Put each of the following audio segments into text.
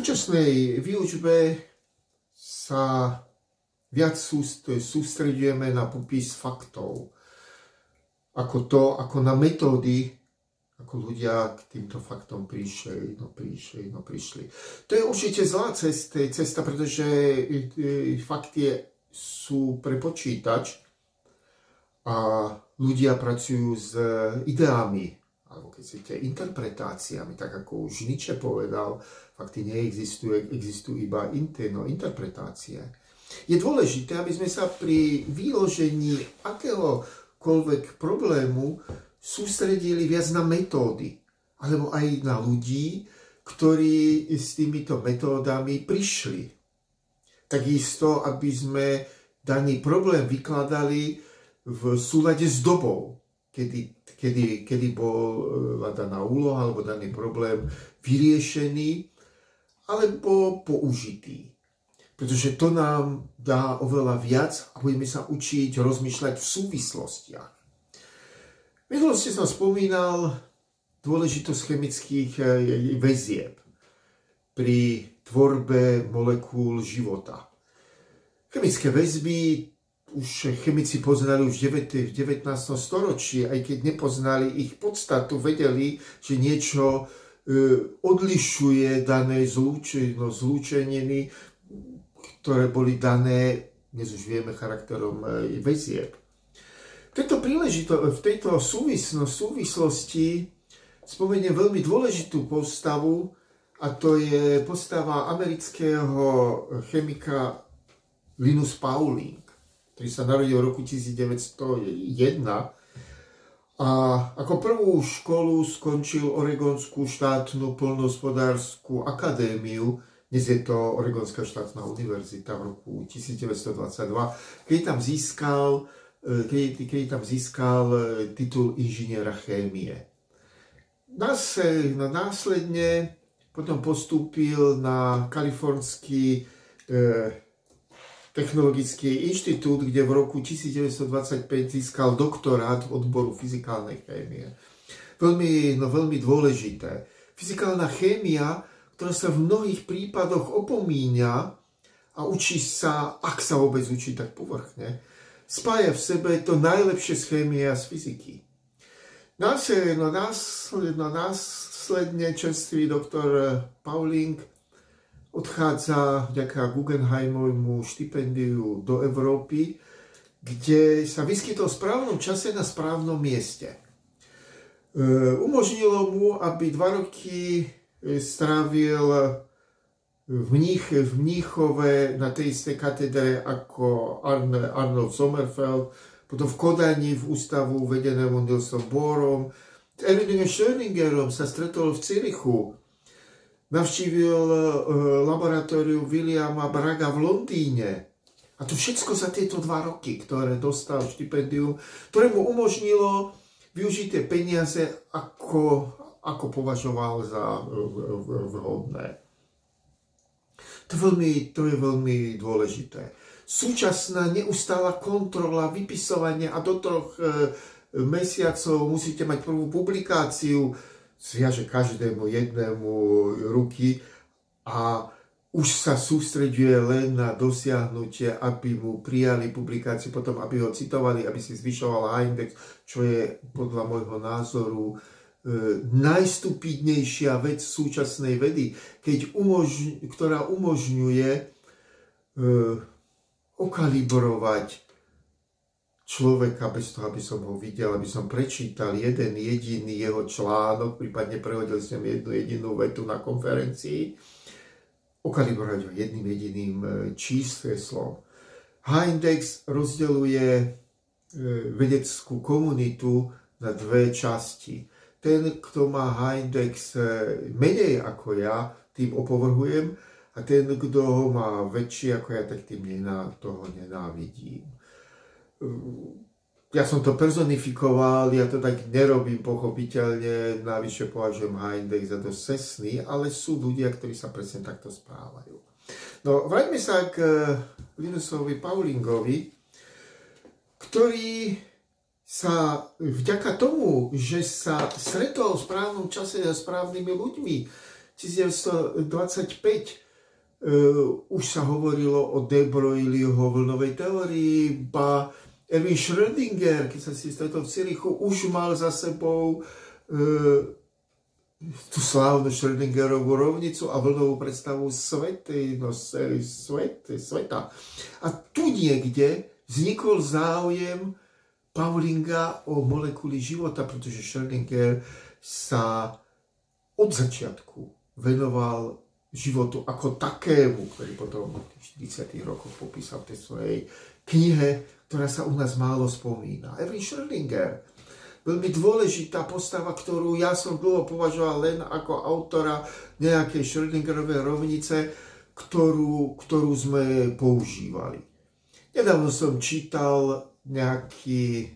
súčasnej výučbe sa viac sústredujeme na popis faktov, ako to, ako na metódy, ako ľudia k týmto faktom prišli, no prišli, no prišli. To je určite zlá cesta, cesta pretože e, e, fakty sú pre počítač a ľudia pracujú s ideami, alebo keď chcete, interpretáciami, tak ako už Nietzsche povedal, fakty neexistujú, existujú iba interno, interpretácie. Je dôležité, aby sme sa pri výložení akéhokoľvek problému sústredili viac na metódy, alebo aj na ľudí, ktorí s týmito metódami prišli. Takisto, aby sme daný problém vykladali v súlade s dobou, kedy kedy, kedy bola daná úloha alebo daný problém vyriešený alebo použitý. Pretože to nám dá oveľa viac a budeme sa učiť rozmýšľať v súvislostiach. V minulosti som spomínal dôležitosť chemických e, väzieb pri tvorbe molekúl života. Chemické väzby už chemici poznali už v 19. storočí, aj keď nepoznali ich podstatu, vedeli, že niečo odlišuje dané zlúčeno, zlúčeniny, ktoré boli dané, dnes už vieme, charakterom e, väzieb. Tejto, príležito, v tejto súvislo, súvislosti spomeniem veľmi dôležitú postavu, a to je postava amerického chemika Linus Pauling ktorý sa narodil v roku 1901 a ako prvú školu skončil Oregonskú štátnu plnohospodárskú akadémiu, dnes je to Oregonská štátna univerzita v roku 1922, keď tam získal, e, keď, keď tam získal e, titul inžiniera chémie. Následne potom postúpil na kalifornský e, technologický inštitút, kde v roku 1925 získal doktorát v odboru fyzikálnej chémie. Veľmi, no, veľmi dôležité. Fyzikálna chémia, ktorá sa v mnohých prípadoch opomíňa a učí sa, ak sa vôbec učí tak povrchne, spája v sebe to najlepšie z chémie a z fyziky. Následne, no, následne, no, následne čerstvý doktor Pauling odchádza vďaka Guggenheimovmu štipendiu do Európy, kde sa vyskytol v správnom čase na správnom mieste. E, umožnilo mu, aby dva roky e, strávil v, Mních, v Mníchove na tej istej katedre ako Arnold Sommerfeld, potom v Kodani v ústavu vedenému Nilsom Bohrom. S Erwingom Schrödingerom sa stretol v Cirichu navštívil e, laboratóriu Williama Braga v Londýne. A to všetko za tieto dva roky, ktoré dostal štipendium, ktoré mu umožnilo využiť tie peniaze, ako, ako považoval za vhodné. To, veľmi, to je veľmi dôležité. Súčasná neustála kontrola, vypisovanie a do troch mesiacov musíte mať prvú publikáciu, zviaže každému jednému ruky a už sa sústreďuje len na dosiahnutie, aby mu prijali publikáciu, potom aby ho citovali, aby si zvyšoval index, čo je podľa môjho názoru e, najstupidnejšia vec súčasnej vedy, keď umožň, ktorá umožňuje e, okalibrovať človeka bez toho, aby som ho videl, aby som prečítal jeden jediný jeho článok, prípadne prehodil som jednu jedinú vetu na konferencii, okalibrovať ho jedným jediným e, číslom. H-index rozdeluje e, vedeckú komunitu na dve časti. Ten, kto má H-index e, menej ako ja, tým opovrhujem, a ten, kto ho má väčší ako ja, tak tým nená, toho nenávidím ja som to personifikoval, ja to tak nerobím pochopiteľne, navyše považujem H-index za dosť sesný, ale sú ľudia, ktorí sa presne takto správajú. No, vráťme sa k eh, Linusovi Paulingovi, ktorý sa vďaka tomu, že sa stretol v správnom čase a správnymi ľuďmi, 1925 Uh, už sa hovorilo o De Broglieho vlnovej teórii, ba Erwin Schrödinger, keď sa si stretol v Cirichu, už mal za sebou uh, tú slávnu Schrödingerovú rovnicu a vlnovú predstavu svety, no, svety, sveta. A tu niekde vznikol záujem Paulinga o molekuly života, pretože Schrödinger sa od začiatku venoval životu ako takému, ktorý potom v 40. rokoch popísal v tej svojej knihe, ktorá sa u nás málo spomína. Erwin Schrödinger, veľmi dôležitá postava, ktorú ja som dlho považoval len ako autora nejakej Schrödingerovej rovnice, ktorú, ktorú sme používali. Nedávno som čítal nejaký,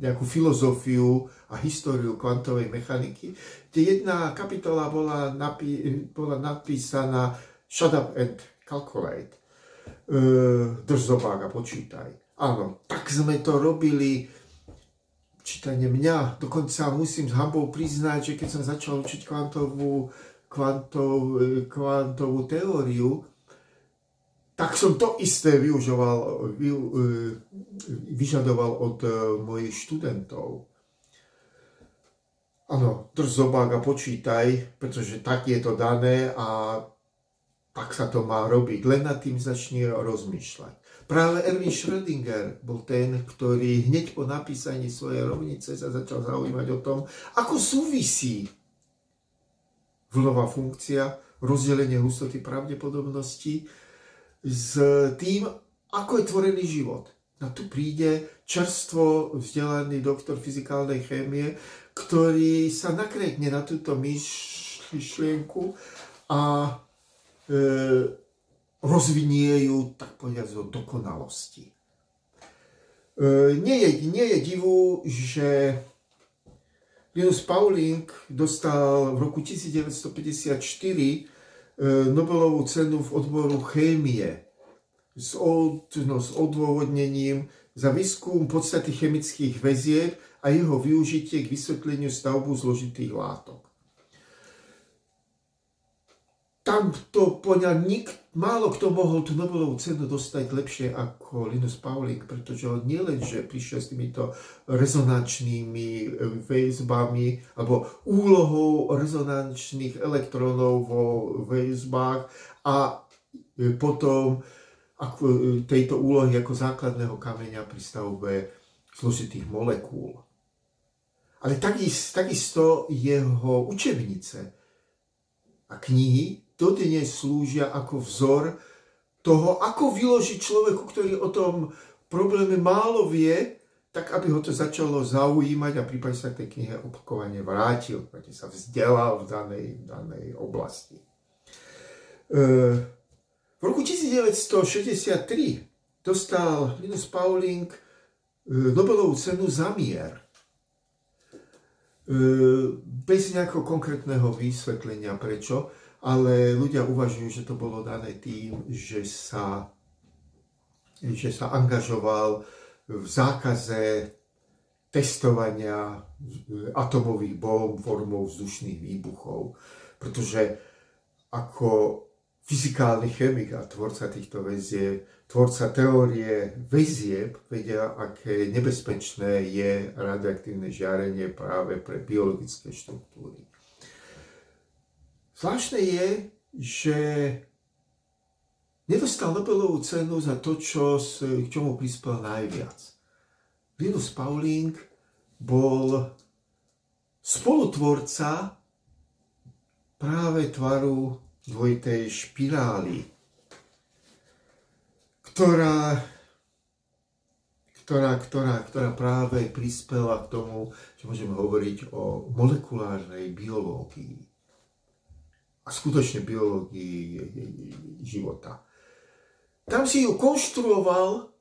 nejakú filozofiu a históriu kvantovej mechaniky, kde jedna kapitola bola, napí- bola napísaná Shut up and calculate. E, a počítaj. Áno, tak sme to robili čítanie mňa. Dokonca musím s hambou priznať, že keď som začal učiť kvantovú, kvantov, e, kvantovú teóriu, tak som to isté využoval, vy, e, vyžadoval od e, mojich študentov. Áno, drž zobák a počítaj, pretože tak je to dané a tak sa to má robiť. Len nad tým začni rozmýšľať. Práve Erwin Schrödinger bol ten, ktorý hneď po napísaní svojej rovnice sa začal zaujímať o tom, ako súvisí vlnová funkcia, rozdelenie hustoty pravdepodobnosti s tým, ako je tvorený život. A tu príde čerstvo vzdelaný doktor fyzikálnej chémie, ktorý sa nakretne na túto myšlienku a e, rozvinie ju, tak povedať, do dokonalosti. E, nie, je, nie je divu, že Linus Pauling dostal v roku 1954 e, Nobelovú cenu v odboru chémie s, od, no, s odôvodnením za výskum podstaty chemických väzieb a jeho využitie k vysvetleniu stavbu zložitých látok. Tam to poňal nik, málo kto mohol tú Nobelovú cenu dostať lepšie ako Linus Pauling, pretože on nielen, že prišiel s týmito rezonančnými e, väzbami alebo úlohou rezonančných elektrónov vo väzbách a e, potom ako, e, tejto úlohy ako základného kameňa pri stavbe zložitých molekúl. Ale takisto jeho učebnice a knihy dodnes slúžia ako vzor toho, ako vyložiť človeku, ktorý o tom probléme málo vie, tak aby ho to začalo zaujímať a prípadne sa k tej knihe opakovane vrátil, aby sa vzdelal v danej, danej oblasti. E, v roku 1963 dostal Linus Pauling e, Nobelovú cenu za mier. E, bez nejakého konkrétneho vysvetlenia prečo, ale ľudia uvažujú, že to bolo dané tým, že sa, že sa angažoval v zákaze testovania atomových bomb formou vzdušných výbuchov. Pretože ako fyzikálny chemik a tvorca týchto väzieb tvorca teórie väzieb vedia, aké nebezpečné je radioaktívne žiarenie práve pre biologické štruktúry. Zvláštne je, že nedostal Nobelovú cenu za to, čo, k čomu prispel najviac. Linus Pauling bol spolutvorca práve tvaru dvojitej špirály ktorá, ktorá, ktorá, ktorá práve prispela k tomu, že môžeme hovoriť o molekulárnej biológii a skutočne biológii života. Tam si ju konštruoval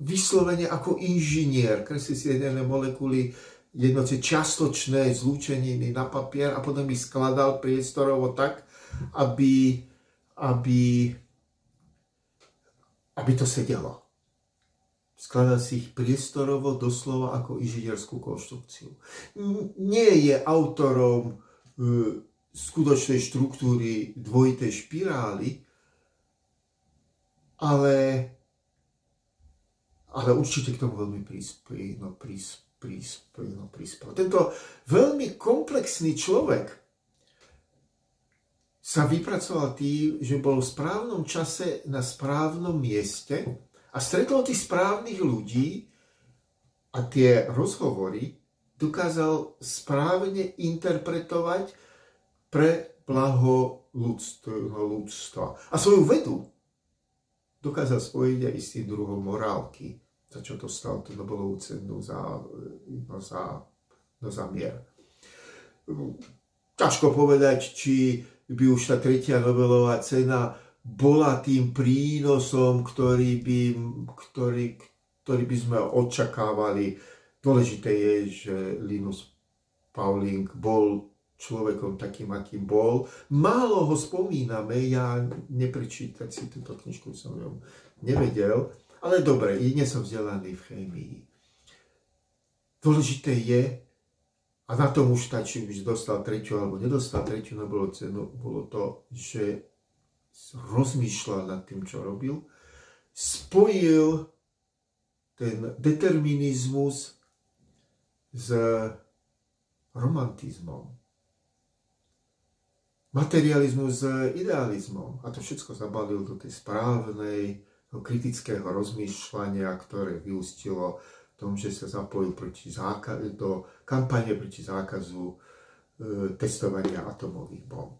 vyslovene ako inžinier, kreslil si jedné molekuly, jednoce častočné zlúčeniny na papier a potom ich skladal priestorovo tak, aby, aby aby to sedelo. Skladá si ich priestorovo, doslova ako inžinierskú konštrukciu. Nie je autorom e, skutočnej štruktúry dvojitej špirály, ale, ale určite k tomu veľmi prispel. No, prispel. Tento veľmi komplexný človek sa vypracoval tým, že bol v správnom čase na správnom mieste a stretol tých správnych ľudí a tie rozhovory dokázal správne interpretovať pre blaho ľudstva. A svoju vedu dokázal spojiť aj s tým druhom morálky, za čo dostal tú Nobelovú cenu za, no, za, no, za mier. Ťažko povedať, či by už tá tretia Nobelová cena bola tým prínosom, ktorý by, ktorý, ktorý by sme očakávali. Dôležité je, že Linus Pauling bol človekom takým, akým bol. Málo ho spomíname, ja neprečítať si túto knižku som ju nevedel, ale dobre, nie som vzdelaný v chémii. Dôležité je, a na tom už stačí, už dostal tretiu alebo nedostal tretiu Nobelovú cenu, bolo to, že rozmýšľal nad tým, čo robil, spojil ten determinizmus s romantizmom. Materializmus s idealizmom. A to všetko zabalil do tej správnej, kritického rozmýšľania, ktoré vyústilo tom, že sa zapojil proti zákazu, do kampane proti zákazu e, testovania atomových bomb.